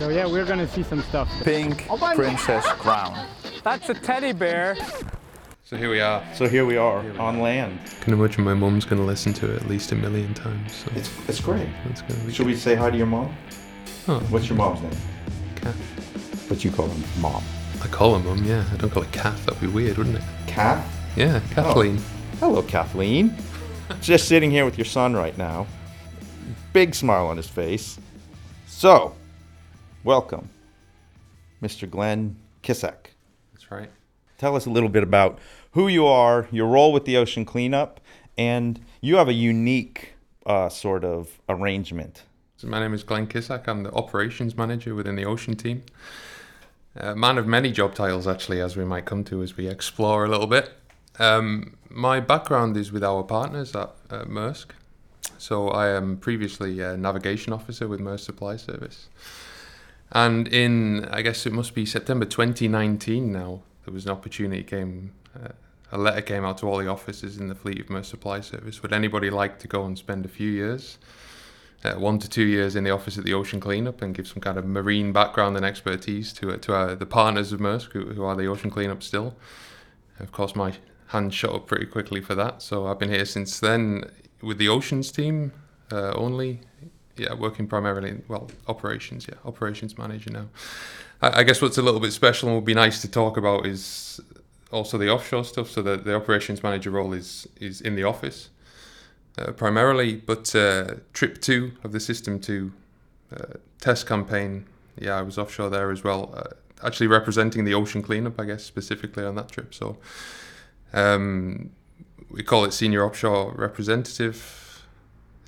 So yeah, we're gonna see some stuff. Pink Princess Crown. That's a teddy bear. So here we are. So here we are on land. Can imagine my mom's going to listen to it at least a million times. So It's it's great. that's going to be Should we say hi to your mom? Oh. What's your mom's name? Kath. But you call her mom. I call her mum, yeah. I don't call her Kath. That'd be weird, wouldn't it? Kath. Yeah, Kathleen. Oh. Hello, Kathleen. Just sitting here with your son right now. Big smile on his face. So, welcome, Mr. Glenn Kissack. That's right. Tell us a little bit about who you are, your role with the Ocean Cleanup, and you have a unique uh, sort of arrangement. So my name is Glenn Kissack. I'm the operations manager within the Ocean team. A man of many job titles, actually, as we might come to as we explore a little bit. Um, my background is with our partners at, at Maersk. So I am previously a navigation officer with Maersk Supply Service. And in, I guess it must be September 2019 now, there was an opportunity came, uh, a letter came out to all the officers in the fleet of Maersk Supply Service. Would anybody like to go and spend a few years, uh, one to two years in the office at the Ocean Cleanup and give some kind of marine background and expertise to, uh, to our, the partners of Maersk who, who are the Ocean Cleanup still? Of course, my hand shot up pretty quickly for that. So I've been here since then with the Oceans team uh, only. Yeah, working primarily, well, operations, yeah, operations manager now. I, I guess what's a little bit special and would be nice to talk about is also the offshore stuff. So the, the operations manager role is, is in the office uh, primarily, but uh, trip two of the System 2 uh, test campaign, yeah, I was offshore there as well. Uh, actually representing the ocean cleanup, I guess, specifically on that trip. So um, we call it senior offshore representative.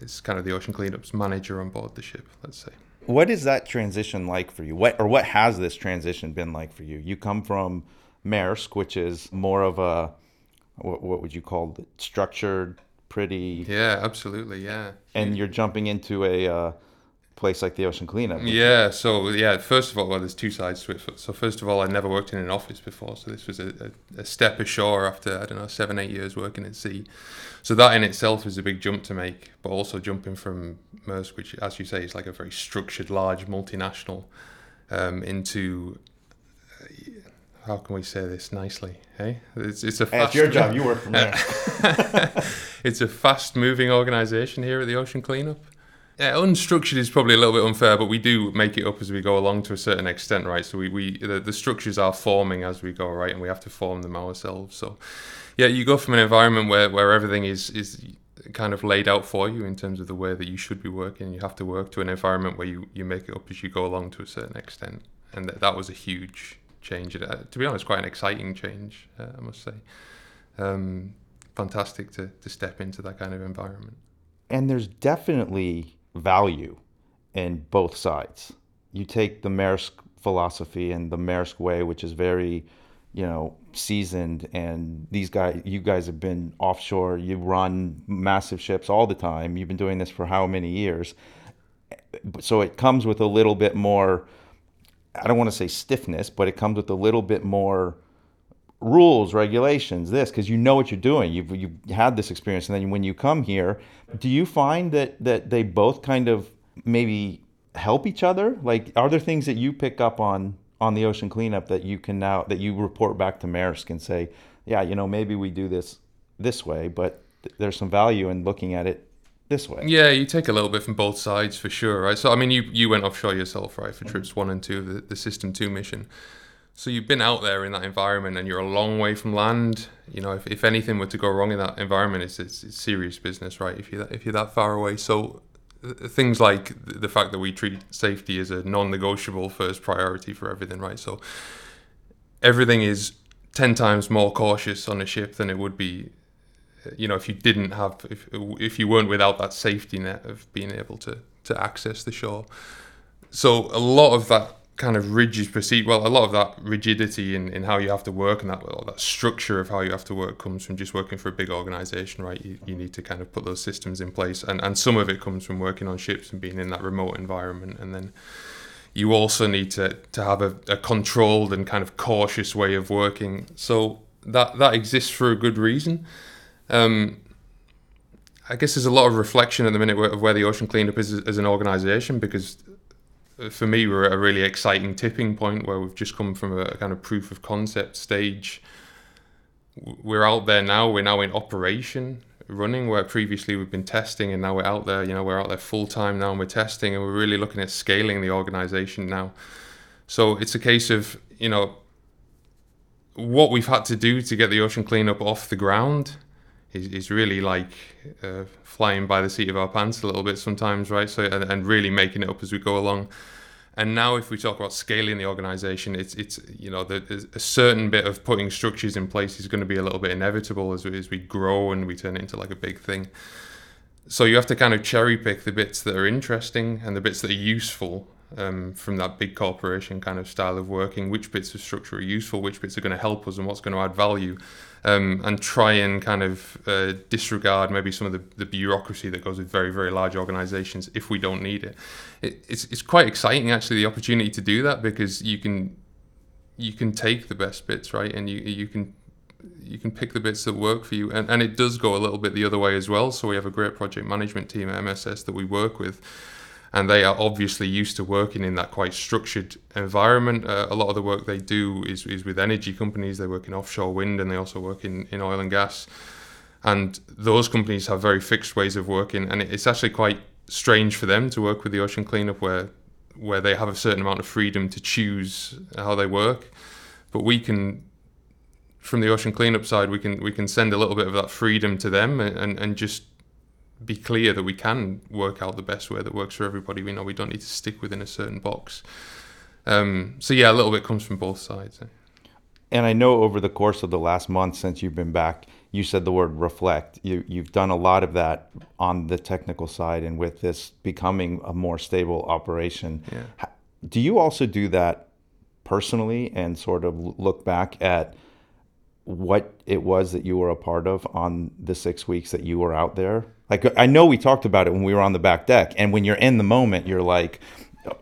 It's kind of the ocean cleanup's manager on board the ship, let's say. What is that transition like for you? What or what has this transition been like for you? You come from Maersk, which is more of a what, what would you call it? Structured, pretty, Yeah, absolutely, yeah. and you're jumping into a uh, place like the Ocean Cleanup. Yeah, so yeah, first of all, well, there's two sides to it. So first of all, I'd never worked in an office before, so this was a, a, a step ashore after I don't know seven, eight years working at sea. So that in itself was a big jump to make, but also jumping from Maersk, which, as you say, is like a very structured, large multinational, um, into uh, how can we say this nicely? Hey, it's it's a Hey, it's your job. You work from there. it's a fast moving organisation here at the Ocean Cleanup. Yeah, unstructured is probably a little bit unfair, but we do make it up as we go along to a certain extent, right? So we, we the, the structures are forming as we go, right? And we have to form them ourselves. So yeah, you go from an environment where, where everything is, is kind of laid out for you in terms of the way that you should be working. You have to work to an environment where you, you make it up as you go along to a certain extent. And that, that was a huge change. Uh, to be honest, quite an exciting change, uh, I must say. Um, fantastic to, to step into that kind of environment. and there's definitely value in both sides. You take the Maersk philosophy and the Maersk way, which is very, you know, seasoned, and these guys, you guys have been offshore. You run massive ships all the time. You've been doing this for how many years? So it comes with a little bit more. I don't want to say stiffness, but it comes with a little bit more rules, regulations, this, because you know what you're doing. You've you've had this experience, and then when you come here, do you find that that they both kind of maybe help each other? Like, are there things that you pick up on on the ocean cleanup that you can now that you report back to Maersk and say, yeah, you know, maybe we do this this way, but th- there's some value in looking at it this way. Yeah, you take a little bit from both sides for sure, right? So, I mean, you, you went offshore yourself, right, for mm-hmm. trips one and two of the, the System 2 mission. So, you've been out there in that environment and you're a long way from land. You know, if, if anything were to go wrong in that environment, it's, it's, it's serious business, right? If you're, that, if you're that far away. So, th- things like th- the fact that we treat safety as a non negotiable first priority for everything, right? So, everything is 10 times more cautious on a ship than it would be uh, you know if you didn't have if if you weren't without that safety net of being able to to access the shore so a lot of that kind of rigid proceed well a lot of that rigidity in, in how you have to work and that that structure of how you have to work comes from just working for a big organization right? You, you need to kind of put those systems in place. And and some of it comes from working on ships and being in that remote environment. And then you also need to to have a, a controlled and kind of cautious way of working. So that that exists for a good reason. Um, I guess there's a lot of reflection at the minute of where the ocean cleanup is as an organisation because for me, we're at a really exciting tipping point where we've just come from a kind of proof of concept stage. We're out there now. We're now in operation, running. Where previously we've been testing, and now we're out there. You know, we're out there full time now, and we're testing, and we're really looking at scaling the organization now. So it's a case of you know what we've had to do to get the ocean cleanup off the ground is, is really like uh, flying by the seat of our pants a little bit sometimes, right? So and, and really making it up as we go along. And now, if we talk about scaling the organization, it's it's you know the, a certain bit of putting structures in place is going to be a little bit inevitable as we, as we grow and we turn it into like a big thing. So you have to kind of cherry pick the bits that are interesting and the bits that are useful um, from that big corporation kind of style of working. Which bits of structure are useful, which bits are going to help us, and what's going to add value, um, and try and kind of uh, disregard maybe some of the, the bureaucracy that goes with very very large organizations if we don't need it. it. It's it's quite exciting actually the opportunity to do that because you can you can take the best bits right and you you can you can pick the bits that work for you and, and it does go a little bit the other way as well so we have a great project management team at mss that we work with and they are obviously used to working in that quite structured environment. Uh, a lot of the work they do is, is with energy companies. They work in offshore wind and they also work in, in oil and gas. And those companies have very fixed ways of working. And it's actually quite strange for them to work with the ocean cleanup where where they have a certain amount of freedom to choose how they work. But we can from the ocean cleanup side, we can we can send a little bit of that freedom to them and, and, and just be clear that we can work out the best way that works for everybody. We know we don't need to stick within a certain box. Um, so yeah, a little bit comes from both sides. And I know over the course of the last month since you've been back, you said the word reflect. You, you've done a lot of that on the technical side and with this becoming a more stable operation. Yeah. Do you also do that personally and sort of look back at what it was that you were a part of on the six weeks that you were out there? Like, I know we talked about it when we were on the back deck, and when you're in the moment, you're like,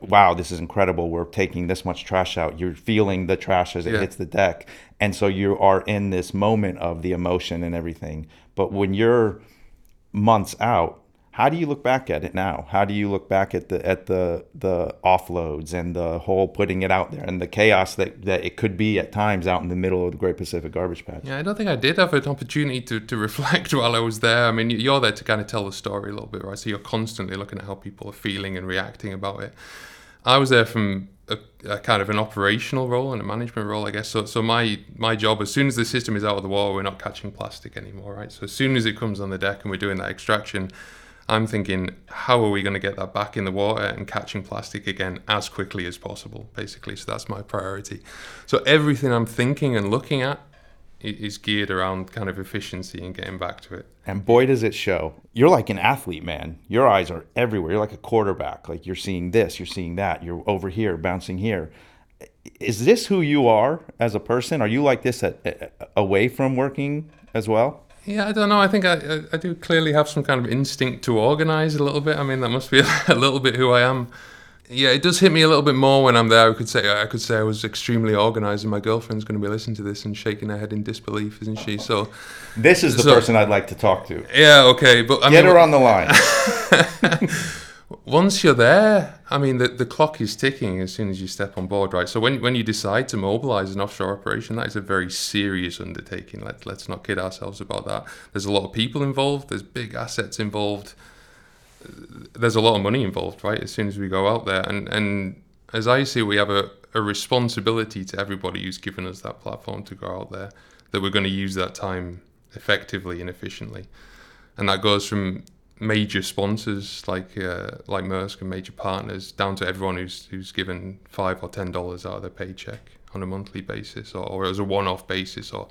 wow, this is incredible. We're taking this much trash out. You're feeling the trash as it Yeah. hits the deck. And so you are in this moment of the emotion and everything. But when you're months out, how do you look back at it now? How do you look back at the at the the offloads and the whole putting it out there and the chaos that, that it could be at times out in the middle of the Great Pacific Garbage Patch? Yeah, I don't think I did have an opportunity to, to reflect while I was there. I mean, you're there to kind of tell the story a little bit, right? So you're constantly looking at how people are feeling and reacting about it. I was there from a, a kind of an operational role and a management role, I guess. So, so my my job, as soon as the system is out of the water, we're not catching plastic anymore, right? So as soon as it comes on the deck and we're doing that extraction, I'm thinking, how are we going to get that back in the water and catching plastic again as quickly as possible, basically. So that's my priority. So everything I'm thinking and looking at is geared around kind of efficiency and getting back to it. And boy, does it show. You're like an athlete, man. Your eyes are everywhere. You're like a quarterback. Like you're seeing this, you're seeing that, you're over here, bouncing here. Is this who you are as a person? Are you like this at, away from working as well? Yeah, I don't know. I think I, I, I do clearly have some kind of instinct to organize a little bit. I mean, that must be a little bit who I am. Yeah, it does hit me a little bit more when I'm there. I could say I could say I was extremely organized, and my girlfriend's going to be listening to this and shaking her head in disbelief, isn't she? So, This is the So- person I'd like to talk to. yeah, okay, but I Get mean, her on the line. once you're there, I mean, the, the clock is ticking as soon as you step on board, right? So when, when you decide to mobilize an offshore operation, that is a very serious undertaking. Let, let's not kid ourselves about that. There's a lot of people involved. There's big assets involved. There's a lot of money involved, right? As soon as we go out there, and and as I see, we have a, a responsibility to everybody who's given us that platform to go out there that we're going to use that time effectively and efficiently, and that goes from major sponsors like uh, like Maersk and major partners down to everyone who's who's given five or ten dollars out of their paycheck on a monthly basis or, or as a one-off basis or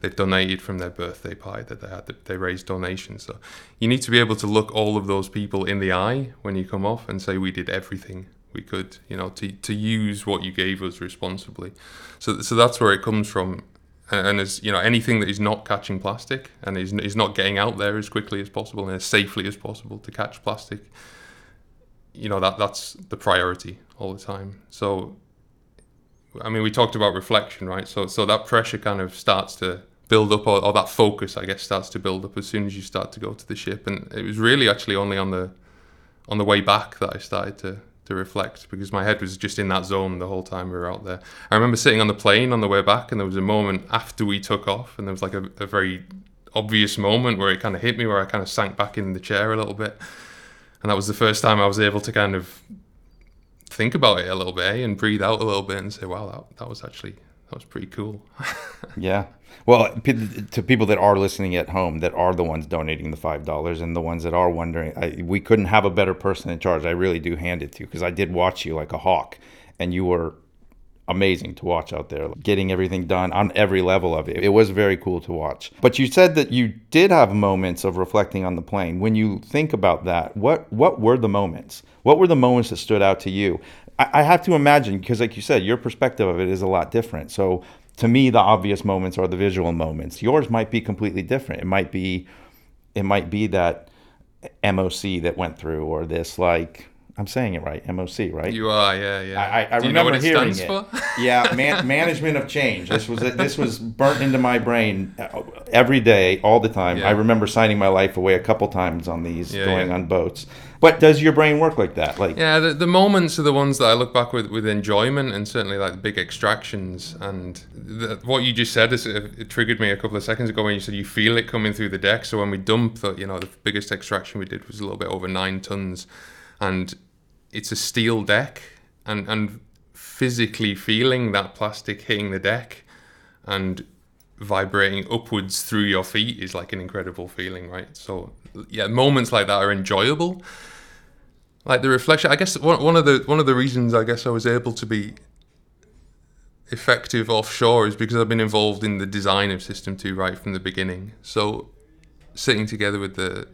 they've donated from their birthday pie that they had they raised donations. So you need to be able to look all of those people in the eye when you come off and say we did everything we could you know to, to use what you gave us responsibly. So so that's where it comes from and as you know anything that is not catching plastic and is, is not getting out there as quickly as possible and as safely as possible to catch plastic you know that that's the priority all the time. So i mean we talked about reflection right? So so that pressure kind of starts to build up or, or that focus i guess starts to build up as soon as you start to go to the ship. And it was really actually only on the on the way back that i started to to reflect because my head was just in that zone the whole time we were out there. I remember sitting on the plane on the way back, and there was a moment after we took off, and there was like a, a very obvious moment where it kind of hit me, where I kind of sank back in the chair a little bit, and that was the first time I was able to kind of think about it a little bit eh, and breathe out a little bit and say, "Wow, that that was actually that was pretty cool." Yeah. Well, to people that are listening at home, that are the ones donating the five dollars, and the ones that are wondering, I, we couldn't have a better person in charge. I really do hand it to you because I did watch you like a hawk, and you were amazing to watch out there, getting everything done on every level of it. It was very cool to watch. But you said that you did have moments of reflecting on the plane. When you think about that, what what were the moments? What were the moments that stood out to you? I, I have to imagine because, like you said, your perspective of it is a lot different. So to me, the obvious moments are the visual moments. Yours might be completely different. It might be, it might be that MOC that went through, or this like I'm saying it right, MOC, right? You are, yeah, yeah. I, I Do you know remember what it hearing stands it. for? yeah, man, management of change. This was this was burnt into my brain uh, every day, all the time. Yeah. I remember signing my life away a couple times on these, Yeah, going yeah. on boats. But does your brain work like that? Like, Yeah, the, the moments are the ones that I look back with with enjoyment, and certainly like the big extractions. And the, what you just said is it, it triggered me a couple of seconds ago when you said you feel it coming through the deck. So when we dumped, the, you know, the biggest extraction we did was a little bit over nine tons, and it's a steel deck, and and physically feeling that plastic hitting the deck, and vibrating upwards through your feet is like an incredible feeling, right? So yeah, moments like that are enjoyable like the reflection i guess one, one of the one of the reasons i guess i was able to be effective offshore is because i've been involved in the design of system 2 right from the beginning. So sitting together with the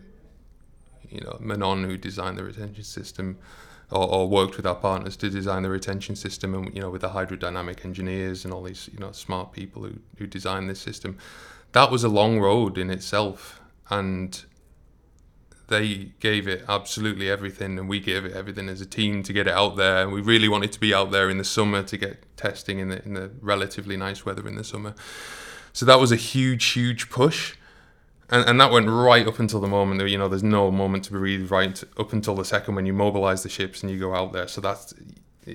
you know manon who designed the retention system or, or worked with our partners to design the retention system and you know with the hydrodynamic engineers and all these you know smart people who, who designed this system that was a long road in itself. And they gave it absolutely everything and we gave it everything as a team to get it out there. And we really wanted to be out there in the summer to get testing in the in the relatively nice weather in the summer. So that was a huge huge push. And, and that went right up until the moment that you know there's no moment to breathe right up until the second when you mobilize the ships and you go out there. So that's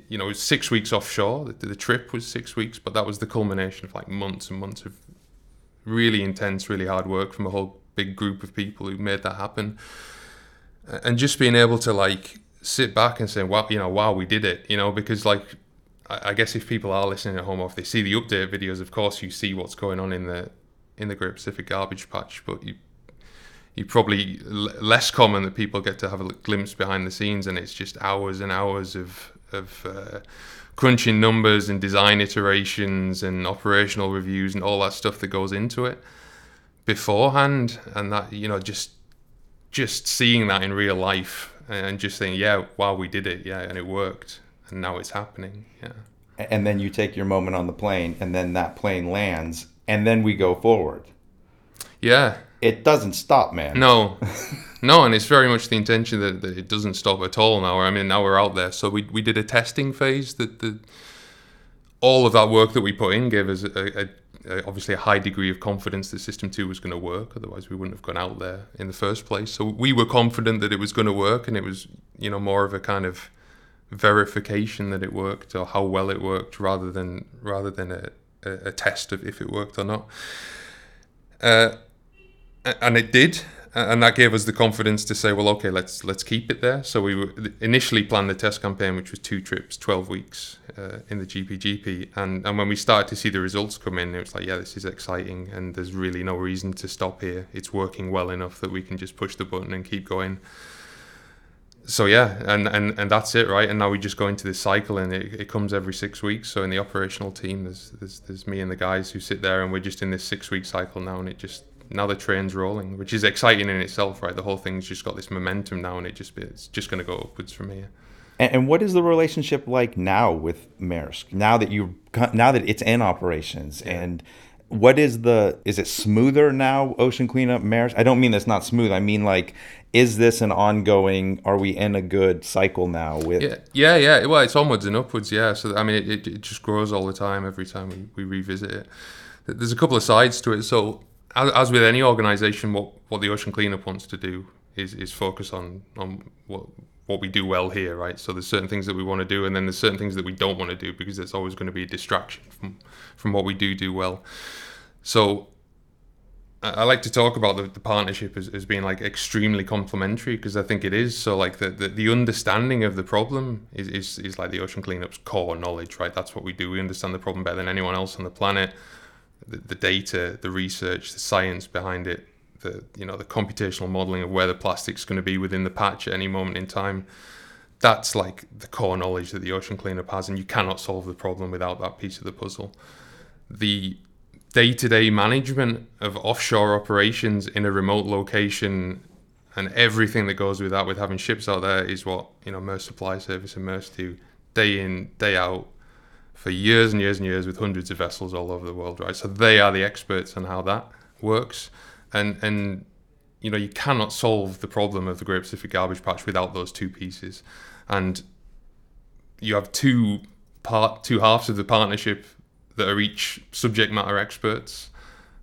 you know it was six weeks offshore. The, the trip was six weeks but that was the culmination of like months and months of really intense really hard work from a whole big group of people who made that happen. And just being able to like sit back and say wow you know wow we did it you know because like I guess if people are listening at home or if they see the update videos of course you see what's going on in the in the Great Pacific Garbage Patch but you you probably less common that people get to have a glimpse behind the scenes and it's just hours and hours of of uh, crunching numbers and design iterations and operational reviews and all that stuff that goes into it beforehand and that you know just just seeing that in real life and just saying yeah wow we did it. Yeah and it worked. And now it's happening. Yeah. And then you take your moment on the plane, and then that plane lands, and then we go forward. yeah. It doesn't stop, man. no. No and it's very much the intention that, that it doesn't stop at all now. I mean now we're out there. So we, we did a testing phase that the all of that work that we put in gave us a, a, a, obviously a high degree of confidence that system 2 was going to work otherwise we wouldn't have gone out there in the first place. So we were confident that it was going to work and it was you know more of a kind of verification that it worked or how well it worked rather than rather than a, a, a test of if it worked or not. Uh, and it did and that gave us the confidence to say well okay let's let's keep it there. So we initially planned the test campaign which was two trips 12 weeks uh, in the GPGP and and when we started to see the results come in it was like yeah this is exciting and there's really no reason to stop here. It's working well enough that we can just push the button and keep going. So yeah and, and and that's it right? And now we just go into this cycle and it, it comes every six weeks. So in the operational team there's, there's there's me and the guys who sit there and we're just in this six week cycle now and it just now the train's rolling which is exciting in itself right the whole thing's just got this momentum now and it just it's just going to go upwards from here And, and what is the relationship like now with Maersk? Now that you now that it's in operations, and what is the is it smoother now? Ocean cleanup Maersk. I don't mean that's not smooth. I mean like, is this an ongoing? Are we in a good cycle now? With yeah yeah yeah well it's onwards and upwards yeah so i mean it, it, it just grows all the time every time we, we revisit it there's a couple of sides to it so as, as with any organization what what the ocean cleanup wants to do is is focus on on what what we do well here, right? So there's certain things that we want to do, and then there's certain things that we don't want to do because there's always going to be a distraction from from what we do do well. So I I like to talk about the, the partnership as, as being like extremely complementary because I think it is. So like the, the, the understanding of the problem is, is, is like the ocean cleanup's core knowledge, right? That's what we do. We understand the problem better than anyone else on the planet. The, the data, the research, the science behind it, the you know the computational modeling of where the plastic's going to be within the patch at any moment in time. That's like the core knowledge that the ocean cleanup has, and you cannot solve the problem without that piece of the puzzle. The day-to-day management of offshore operations in a remote location and everything that goes with that with having ships out there is what you know Maersk Supply Service and Maersk do day in day out for years and years and years with hundreds of vessels all over the world right? So they are the experts on how that works. And and you know you cannot solve the problem of the Great Pacific Garbage Patch without those two pieces. And you have two part two halves of the partnership that are each subject matter experts,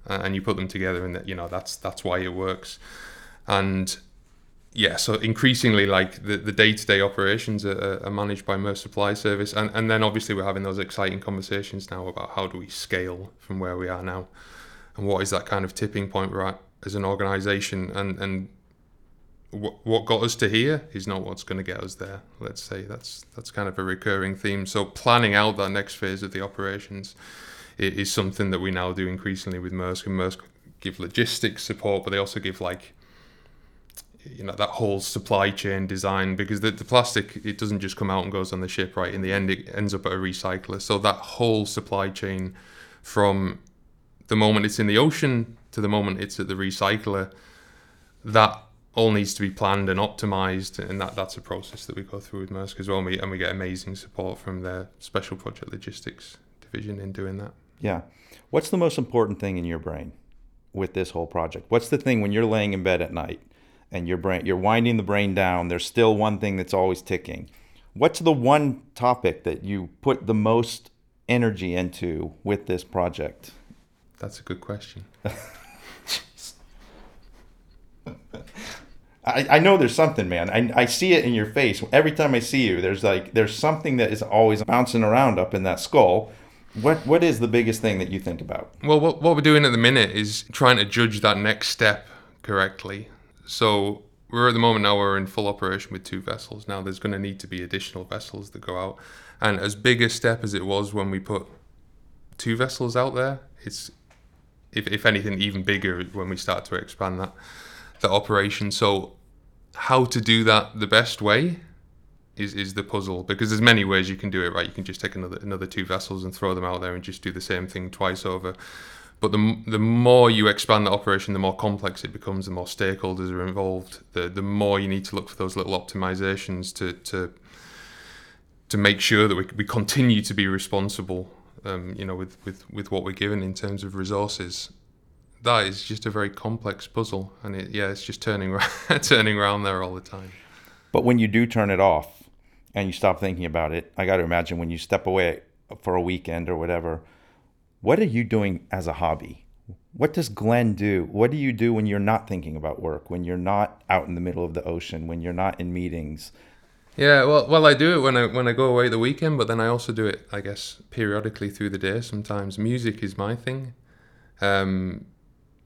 uh, and you put them together, and that you know that's that's why it works. And yeah, so increasingly, like the, the day-to-day operations are, are managed by Maersk Supply Service, and and then obviously we're having those exciting conversations now about how do we scale from where we are now, and what is that kind of tipping point we're at as an organisation, and and what what got us to here is not what's going to get us there. Let's say that's that's kind of a recurring theme. So planning out that next phase of the operations is, something that we now do increasingly with Maersk. And Maersk give logistics support, but they also give like you know that whole supply chain design because the, the plastic it doesn't just come out and goes on the ship right in the end it ends up at a recycler so that whole supply chain from the moment it's in the ocean to the moment it's at the recycler that all needs to be planned and optimized, and that, that's a process that we go through with Maersk as well. And we, and we get amazing support from their special project logistics division in doing that. Yeah. What's the most important thing in your brain with this whole project? What's the thing when you're laying in bed at night and your brain you're winding the brain down, there's still one thing that's always ticking. What's the one topic that you put the most energy into with this project? That's a good question. I, I know there's something, man. I, I see it in your face. Every time I see you, there's like there's something that is always bouncing around up in that skull. What what is the biggest thing that you think about? Well, what, what we're doing at the minute is trying to judge that next step correctly. So we're at the moment now we're in full operation with two vessels. Now there's going to need to be additional vessels that go out, and as big a step as it was when we put two vessels out there, it's if if anything even bigger when we start to expand that the operation. So how to do that the best way is, is the puzzle because there's many ways you can do it right you can just take another another two vessels and throw them out there and just do the same thing twice over but the, the more you expand the operation the more complex it becomes the more stakeholders are involved the the more you need to look for those little optimizations to to to make sure that we, we continue to be responsible um, you know with, with with what we're given in terms of resources that is just a very complex puzzle, and it, yeah, it's just turning turning around there all the time. But when you do turn it off and you stop thinking about it, I got to imagine when you step away for a weekend or whatever, what are you doing as a hobby? What does Glenn do? What do you do when you're not thinking about work? When you're not out in the middle of the ocean? When you're not in meetings? Yeah, well, well, I do it when I when I go away the weekend, but then I also do it, I guess, periodically through the day. Sometimes music is my thing. Um,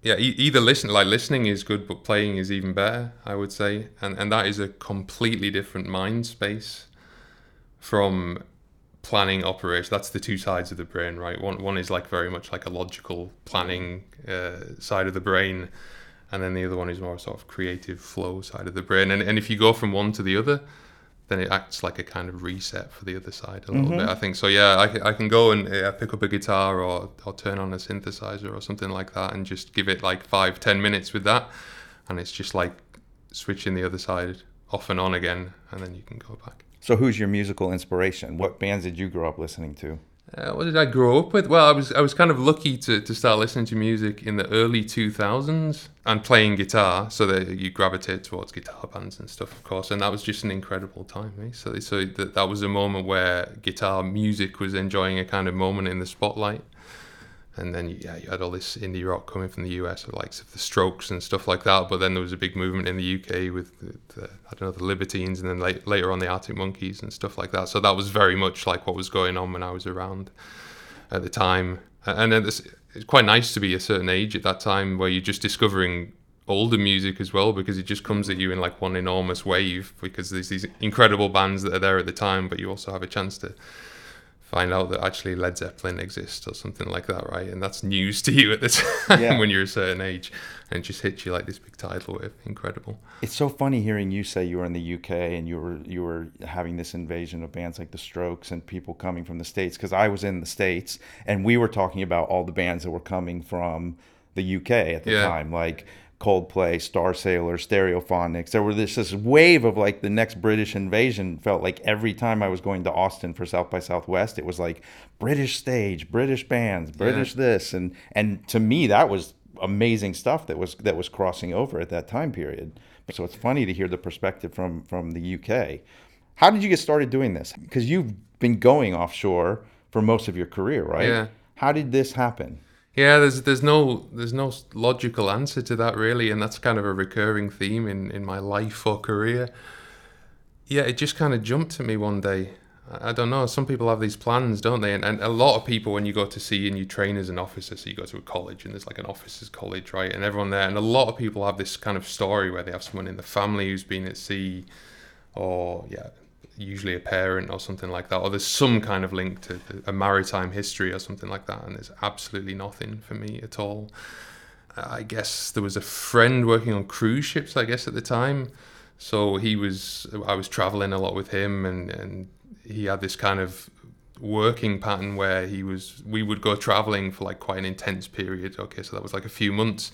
yeah, e- either listen like listening is good, but playing is even better. I would say, and and that is a completely different mind space from planning operation. That's the two sides of the brain, right? One one is like very much like a logical planning uh, side of the brain, and then the other one is more sort of creative flow side of the brain. And and if you go from one to the other, then it acts like a kind of reset for the other side a little Mhm. bit. I think so. Yeah, I, can- I can go and uh, pick up a guitar or or turn on a synthesizer or something like that, and just give it like five ten minutes with that, and it's just like switching the other side off and on again, and then you can go back. So, who's your musical inspiration? What bands did you grow up listening to? Uh, what did I grow up with? Well, I was I was kind of lucky to, to start listening to music in the early 2000s and playing guitar, so that you gravitate towards guitar bands and stuff, of course. And that was just an incredible time. Eh? So so that that was a moment where guitar music was enjoying a kind of moment in the spotlight. And then yeah, you had all this indie rock coming from the US, the likes of the Strokes and stuff like that. But then there was a big movement in the UK with the, the I don't know the Libertines, and then late, later on the Arctic Monkeys and stuff like that. So that was very much like what was going on when I was around at the time. And then this, it's quite nice to be a certain age at that time where you're just discovering older music as well because it just comes at you in like one enormous wave because there's these incredible bands that are there at the time, but you also have a chance to find out that actually Led Zeppelin exists or something like that, right? And that's news to you at the time Yeah. when you're a certain age, and it just hits you like this big tidal wave. Incredible. It's so funny hearing you say you were in the UK and you were you were having this invasion of bands like the Strokes and people coming from the states because I was in the states and we were talking about all the bands that were coming from the UK at the Yeah. time like Coldplay, Starsailor, Stereophonics. There were this this wave of like the next British invasion. Felt like every time I was going to Austin for South by Southwest, it was like British stage, British bands, British this, and and to me that was amazing stuff that was that was crossing over at that time period. So it's funny to hear the perspective from from the UK. How did you get started doing this? Because you've been going offshore for most of your career, right? Yeah. How did this happen? Yeah, there's there's no there's no logical answer to that really, and that's kind of a recurring theme in in my life or career. Yeah, it just kind of jumped to me one day. I don't know. Some people have these plans, don't they? And, and a lot of people, when you go to sea and you train as an officer, so you go to a college and there's like an officers' college, right? And everyone there, and a lot of people have this kind of story where they have someone in the family who's been at sea, or yeah, usually a parent or something like that, or there's some kind of link to a maritime history or something like that. And there's absolutely nothing for me at all. I guess there was a friend working on cruise ships, I guess, at the time. So he was, I was traveling a lot with him, and, and he had this kind of working pattern where he was, we would go traveling for like quite an intense period. Okay, so that was like a few months.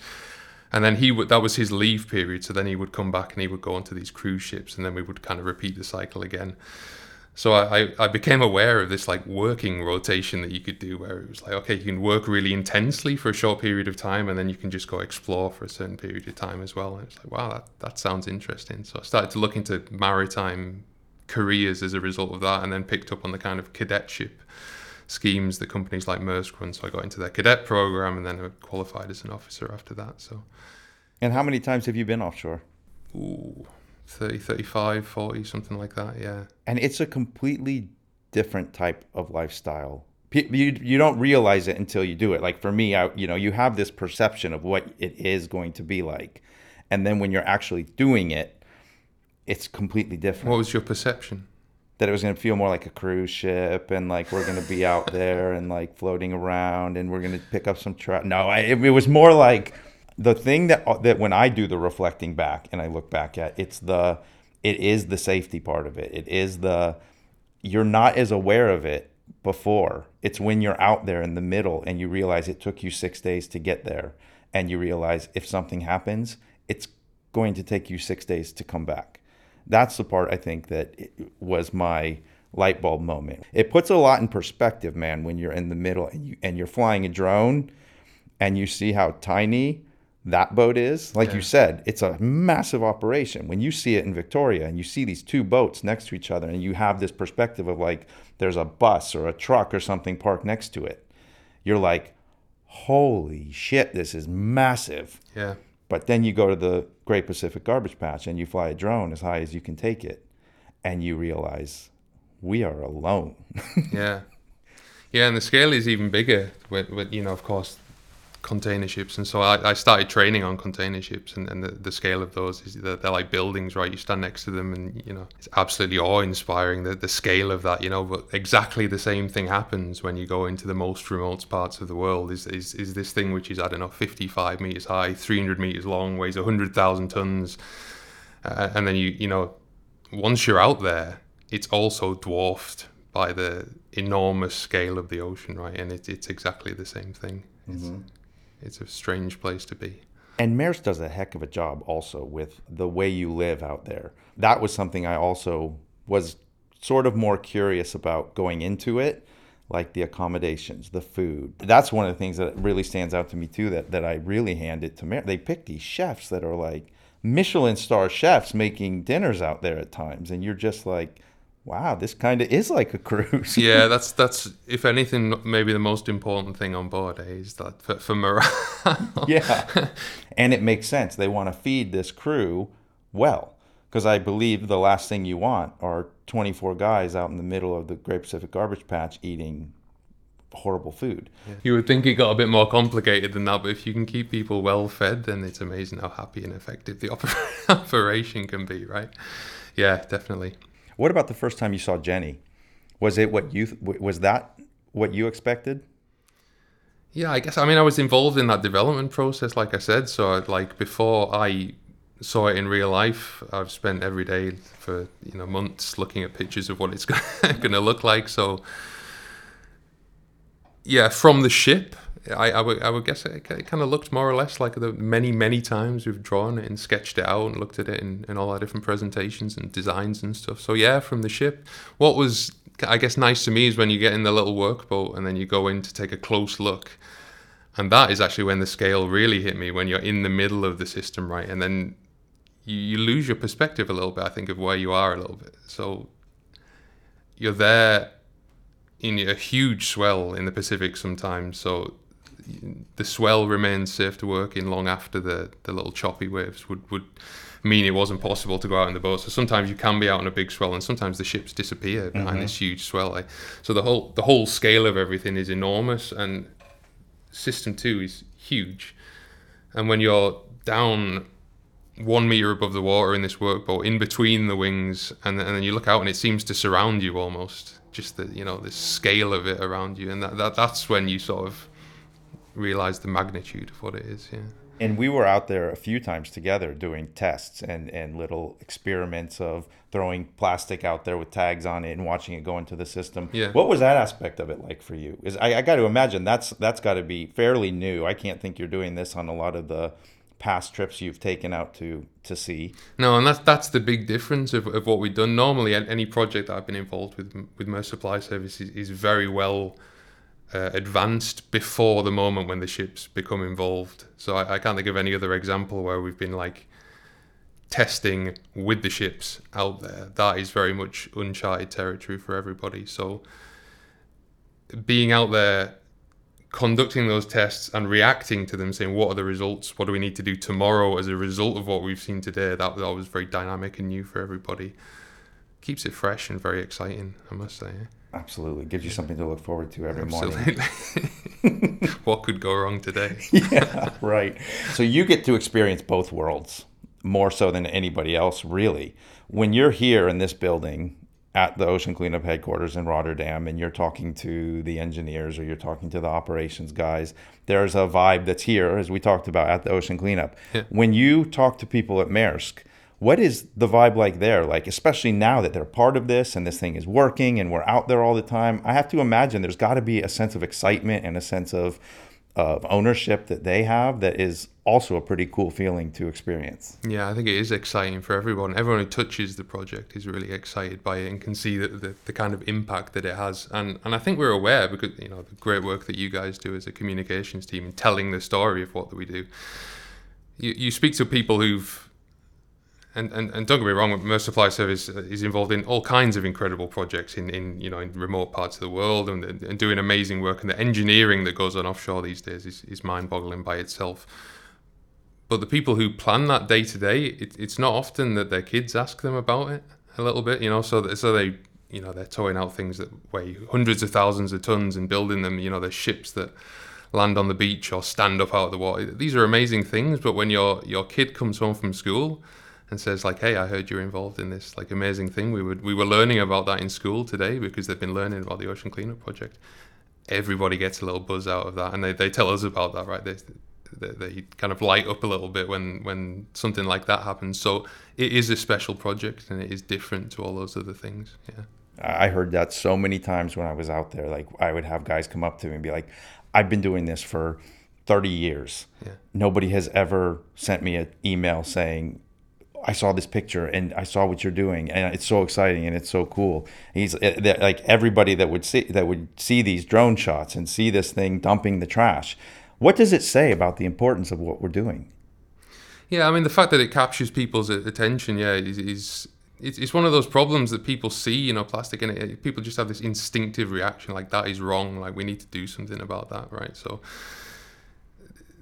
And then he would, that was his leave period. So then he would come back and he would go onto these cruise ships, and then we would kind of repeat the cycle again. So I, I, became aware of this like working rotation that you could do where it was like, okay, you can work really intensely for a short period of time and then you can just go explore for a certain period of time as well. And it's like, wow, that, that sounds interesting. So I started to look into maritime careers as a result of that and then picked up on the kind of cadetship schemes that companies like Maersk run. So I got into their cadet program and then I qualified as an officer after that. So, And how many times have you been offshore? ooh, 30, 35, 40, something like that. Yeah. and it's a completely different type of lifestyle. You you don't realize it until you do it. Like for me, I, you know, you have this perception of what it is going to be like, and then when you're actually doing it, it's completely different. What was your perception? That it was going to feel more like a cruise ship, and like we're going to be out there and like floating around, and we're going to pick up some trout. No, I, it, it was more like the thing that uh, that when I do the reflecting back and I look back at, it's the it is the safety part of it. It is the you're not as aware of it before. It's when you're out there in the middle and you realize it took you six days to get there, and you realize if something happens, it's going to take you six days to come back. That's the part I think that was my light bulb moment. It puts a lot in perspective, man, when you're in the middle and you and you're flying a drone and you see how tiny that boat is. Like you said, it's a massive operation. When you see it in Victoria and you see these two boats next to each other and you have this perspective of like there's a bus or a truck or something parked next to it, you're like, holy shit, this is massive. Yeah. But then you go to the Great Pacific Garbage Patch and you fly a drone as high as you can take it, and you realize we are alone. yeah, yeah, and the scale is even bigger. With, with you know, of course, container ships, and so I, I started training on container ships, and, and the, the scale of those is they're, they're like buildings, right? You stand next to them, and you know, it's absolutely awe-inspiring the the scale of that, you know. But exactly the same thing happens when you go into the most remote parts of the world. Is is is this thing which is I don't know, 55 meters high, 300 meters long, weighs 100,000 tons, uh, and then you you know, once you're out there, it's also dwarfed by the enormous scale of the ocean, right? And it, it's exactly the same thing. It's, it's a strange place to be. And Maersk does a heck of a job also with the way you live out there. That was something I also was sort of more curious about going into it, like the accommodations, the food. That's one of the things that really stands out to me too. That that I really hand it to Maersk. They pick these chefs that are like Michelin star chefs making dinners out there at times, and you're just like, wow, this kind of is like a cruise. yeah, that's that's if anything, maybe the most important thing on board eh, is that for, for morale. yeah. And it makes sense. They want to feed this crew well. Because I believe the last thing you want are 24 guys out in the middle of the Great Pacific Garbage Patch eating horrible food. You would think it got a bit more complicated than that, but if you can keep people well fed, then it's amazing how happy and effective the oper- operation can be, right? Yeah, definitely. What about the first time you saw Jenny? Was it what you was that what you expected? Yeah, I guess I mean I was involved in that development process, like I said. So like before I saw it in real life, I've spent every day for you know months looking at pictures of what it's going to look like. So yeah, from the ship, I, I, would, I would guess it, it kind of looked more or less like the many, many times we've drawn it and sketched it out and looked at it in, in all our different presentations and designs and stuff. So, yeah, from the ship. What was, I guess, nice to me is when you get in the little workboat and then you go in to take a close look. And that is actually when the scale really hit me, when you're in the middle of the system, right? And then you, you lose your perspective a little bit, I think, of where you are a little bit. So, you're there in a huge swell in the Pacific sometimes. So the swell remains safe to work in long after the, the little choppy waves would, would mean it wasn't possible to go out in the boat. So sometimes you can be out in a big swell, and sometimes the ships disappear behind mm-hmm. this huge swell. So the whole the whole scale of everything is enormous, and system two is huge. And when you're down one meter above the water in this workboat, in between the wings, and, and then you look out and it seems to surround you almost just the you know the scale of it around you, and that, that that's when you sort of realize the magnitude of what it is. Yeah. And we were out there a few times together doing tests and, and little experiments of throwing plastic out there with tags on it and watching it go into the system. Yeah. What was that aspect of it like for you? Is I, I got to imagine that's that's got to be fairly new. I can't think you're doing this on a lot of the past trips you've taken out to to sea. No, and that's that's the big difference of, of what we've done. Normally, any project that I've been involved with with Maersk Supply Service is, is very well uh, advanced before the moment when the ships become involved. So I, I can't think of any other example where we've been like testing with the ships out there. That is very much uncharted territory for everybody. So being out there conducting those tests and reacting to them, saying what are the results, what do we need to do tomorrow as a result of what we've seen today. That, that was very dynamic and new for everybody. Keeps it fresh and very exciting, I must say. Absolutely, gives you something to look forward to every Absolutely. morning. what could go wrong today? yeah, right. So you get to experience both worlds more so than anybody else, really. When you're here in this building, at the ocean cleanup headquarters in Rotterdam and you're talking to the engineers or you're talking to the operations guys, there's a vibe that's here, as we talked about at the ocean cleanup. Yeah. When you talk to people at Maersk, what is the vibe like there? Like, especially now that they're part of this and this thing is working and we're out there all the time, I have to imagine there's got to be a sense of excitement and a sense of of ownership that they have that is also a pretty cool feeling to experience. Yeah, I think it is exciting for everyone. Everyone who touches the project is really excited by it and can see the, the, the, kind of impact that it has. And and I think we're aware because you know the great work that you guys do as a communications team in telling the story of what we do. You, you speak to people who've and, and, and don't get me wrong, Maersk Supply Service uh, is involved in all kinds of incredible projects in, in you know in remote parts of the world and, and doing amazing work. And the engineering that goes on offshore these days is, is mind-boggling by itself. But the people who plan that day to day, it's not often that their kids ask them about it a little bit, you know. So that, so they you know they're towing out things that weigh hundreds of thousands of tons and building them. You know, there's ships that land on the beach or stand up out of the water. These are amazing things. But when your your kid comes home from school and says like, "Hey, I heard you're involved in this like amazing thing. We would we were learning about that in school today because they've been learning about the ocean cleanup project." Everybody gets a little buzz out of that, and they, they tell us about that, right? They, they, they kind of light up a little bit when when something like that happens. So it is a special project, and it is different to all those other things. Yeah. I heard that so many times when I was out there. Like I would have guys come up to me and be like, "I've been doing this for 30 years. Yeah. Nobody has ever sent me an email saying I saw this picture and I saw what you're doing and it's so exciting and it's so cool. He's eh, like everybody that would see that would see these drone shots and see this thing dumping the trash. What does it say about the importance of what we're doing? Yeah, I mean the fact that it captures people's attention, yeah, is, is it's, one of those problems that people see, you know, plastic, and it, people just have this instinctive reaction, like that is wrong, like we need to do something about that, right? So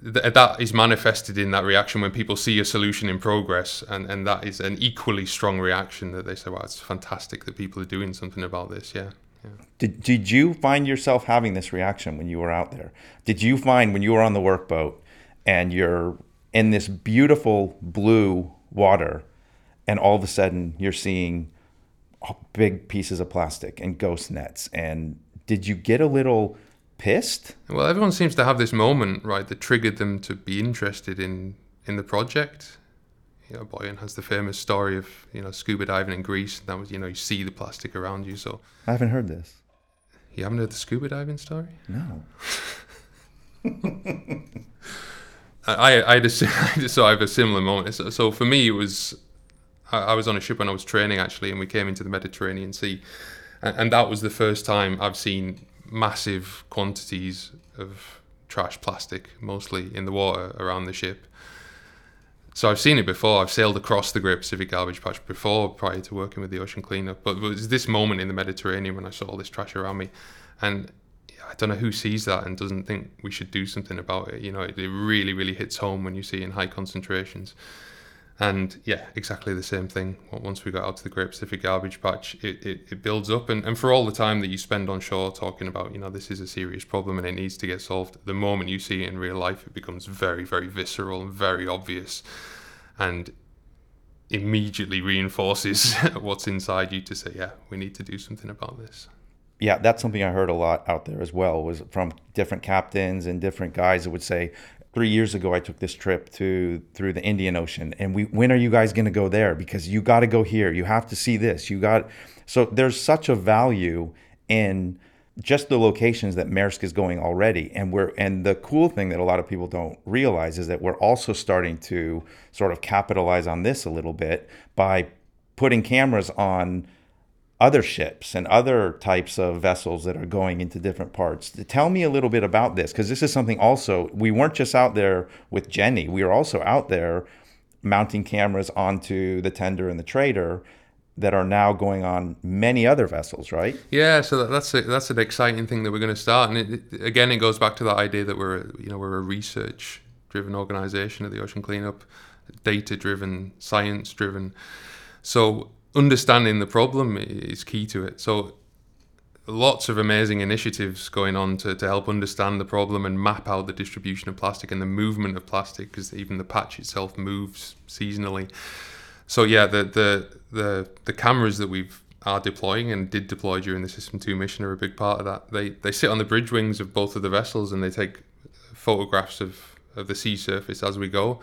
th- that is manifested in that reaction when people see a solution in progress, and, and that is an equally strong reaction that they say, "Wow, it's fantastic that people are doing something about this." Yeah. yeah. Did, did you find yourself having this reaction when you were out there? Did you find when you were on the workboat and you're in this beautiful blue water and all of a sudden you're seeing oh, big pieces of plastic and ghost nets and did you get a little pissed Well, everyone seems to have this moment, right, that triggered them to be interested in in the project. You know, Boyan has the famous story of you know scuba diving in Greece. And That was you know you see the plastic around you. So i haven't heard this you haven't heard the scuba diving story? no I, I had a, so I have a similar moment. So, so for me, it was I, I was on a ship when I was training actually, and we came into the Mediterranean Sea, and, and that was the first time I've seen massive quantities of trash plastic, mostly in the water around the ship. So I've seen it before. I've sailed across the Great Pacific Garbage Patch before, prior to working with the ocean cleanup. But it was this moment in the Mediterranean when I saw all this trash around me, and I don't know who sees that and doesn't think we should do something about it. You know, it, it really, really hits home when you see it in high concentrations. And yeah, exactly the same thing. Once we got out to the Great Pacific Garbage Patch, it, it, it builds up. And, and for all the time that you spend on shore talking about, you know, this is a serious problem and it needs to get solved, the moment you see it in real life, it becomes very, very visceral and very obvious. And immediately reinforces what's inside you to say, yeah, we need to do something about this. yeah, that's something I heard a lot out there as well. Was from different captains and different guys that would say, three years ago I took this trip to through the Indian Ocean, and we when are you guys going to go there? Because you got to go here. You have to see this. You got so there's such a value in just the locations that Maersk is going already, and we're and the cool thing that a lot of people don't realize is that we're also starting to sort of capitalize on this a little bit by putting cameras on other ships and other types of vessels that are going into different parts. Tell me a little bit about this because this is something also we weren't just out there with Jenny. We were also out there mounting cameras onto the tender and the trader that are now going on many other vessels, right? Yeah, so that's a, that's an exciting thing that we're going to start, and it, again, it goes back to that idea that we're you know we're a research driven organization at the Ocean Cleanup, data driven, science driven. So understanding the problem is key to it. So lots of amazing initiatives going on to, to help understand the problem and map out the distribution of plastic and the movement of plastic because even the patch itself moves seasonally. So yeah, the the the, the cameras that we've are deploying and did deploy during the System 2 mission are a big part of that. They they sit on the bridge wings of both of the vessels and they take photographs of, of the sea surface as we go.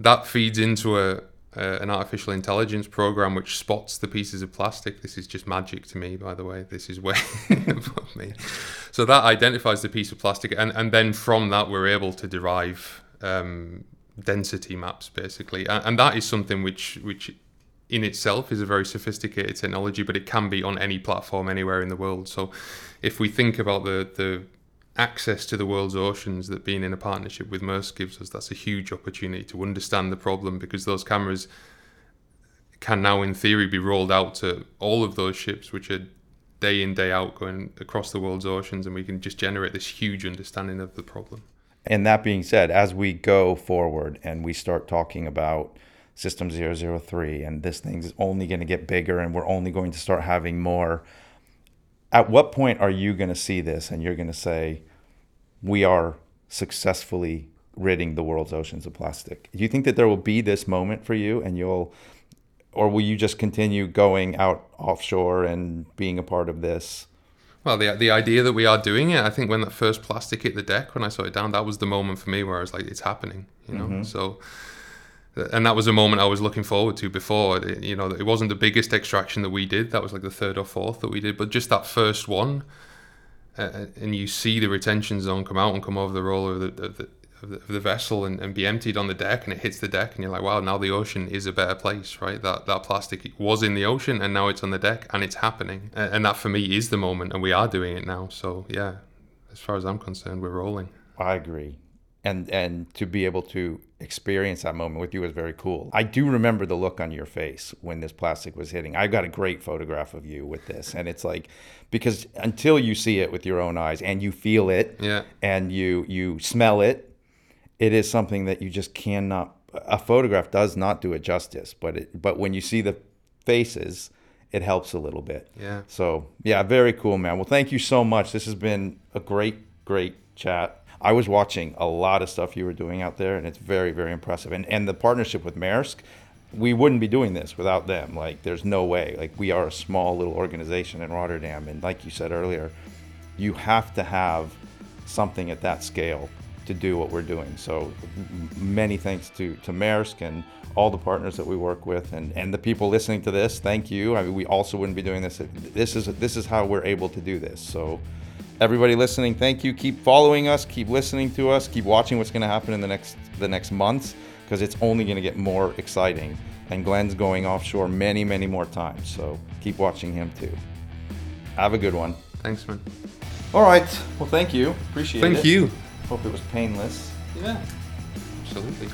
That feeds into a uh, an artificial intelligence program which spots the pieces of plastic. This is just magic to me, by the way. This is way above me. So that identifies the piece of plastic, and, and then from that, we're able to derive um, density maps, basically. And, and that is something which, which in itself is a very sophisticated technology, but it can be on any platform anywhere in the world. So if we think about the, the access to the world's oceans that being in a partnership with Maersk gives us, that's a huge opportunity to understand the problem because those cameras can now, in theory, be rolled out to all of those ships, which are day in, day out going across the world's oceans, and we can just generate this huge understanding of the problem. And that being said, as we go forward and we start talking about System 003 and this thing's only going to get bigger and we're only going to start having more at what point are you going to see this and you're going to say we are successfully ridding the world's oceans of plastic do you think that there will be this moment for you and you'll or will you just continue going out offshore and being a part of this? Well the, the idea that we are doing it i think when that first plastic hit the deck when i saw it down that was the moment for me where i was like it's happening you know? Mm-hmm. so and that was a moment I was looking forward to before. It, you know, it wasn't the biggest extraction that we did. That was like the third or fourth that we did, but just that first one, uh, and you see the retention zone come out and come over the roller of the, of the, of the, of the vessel and, and, be emptied on the deck, and it hits the deck, and you're like, wow, now the ocean is a better place, right? That that plastic was in the ocean, and now it's on the deck, and it's happening. And, and that for me is the moment, and we are doing it now. So yeah, as far as I'm concerned, we're rolling. I agree and and to be able to experience that moment with you was very cool. I do remember the look on your face when this plastic was hitting. I got a great photograph of you with this, and it's like because until you see it with your own eyes and you feel it, Yeah. and you you smell it, it is something that you just cannot. A photograph does not do it justice, but it but when you see the faces, it helps a little bit. Yeah. So yeah, very cool, man. Well, thank you so much. This has been a great, great chat. I was watching a lot of stuff you were doing out there, and it's very, very impressive. And and the partnership with Maersk, we wouldn't be doing this without them. Like, there's no way. Like, we are a small little organization in Rotterdam, and like you said earlier, you have to have something at that scale to do what we're doing. So many thanks to, to Maersk and all the partners that we work with and, and the people listening to this. Thank you. I mean, we also wouldn't be doing this. This is this is how we're able to do this. So everybody listening, thank you. Keep following us, keep listening to us, keep watching what's going to happen in the next the next months because it's only going to get more exciting. And Glenn's going offshore many, many more times. So keep watching him too. Have a good one. Thanks, man. All right. Well, thank you. Appreciate it. Thank you. Hope it was painless. Yeah. Absolutely.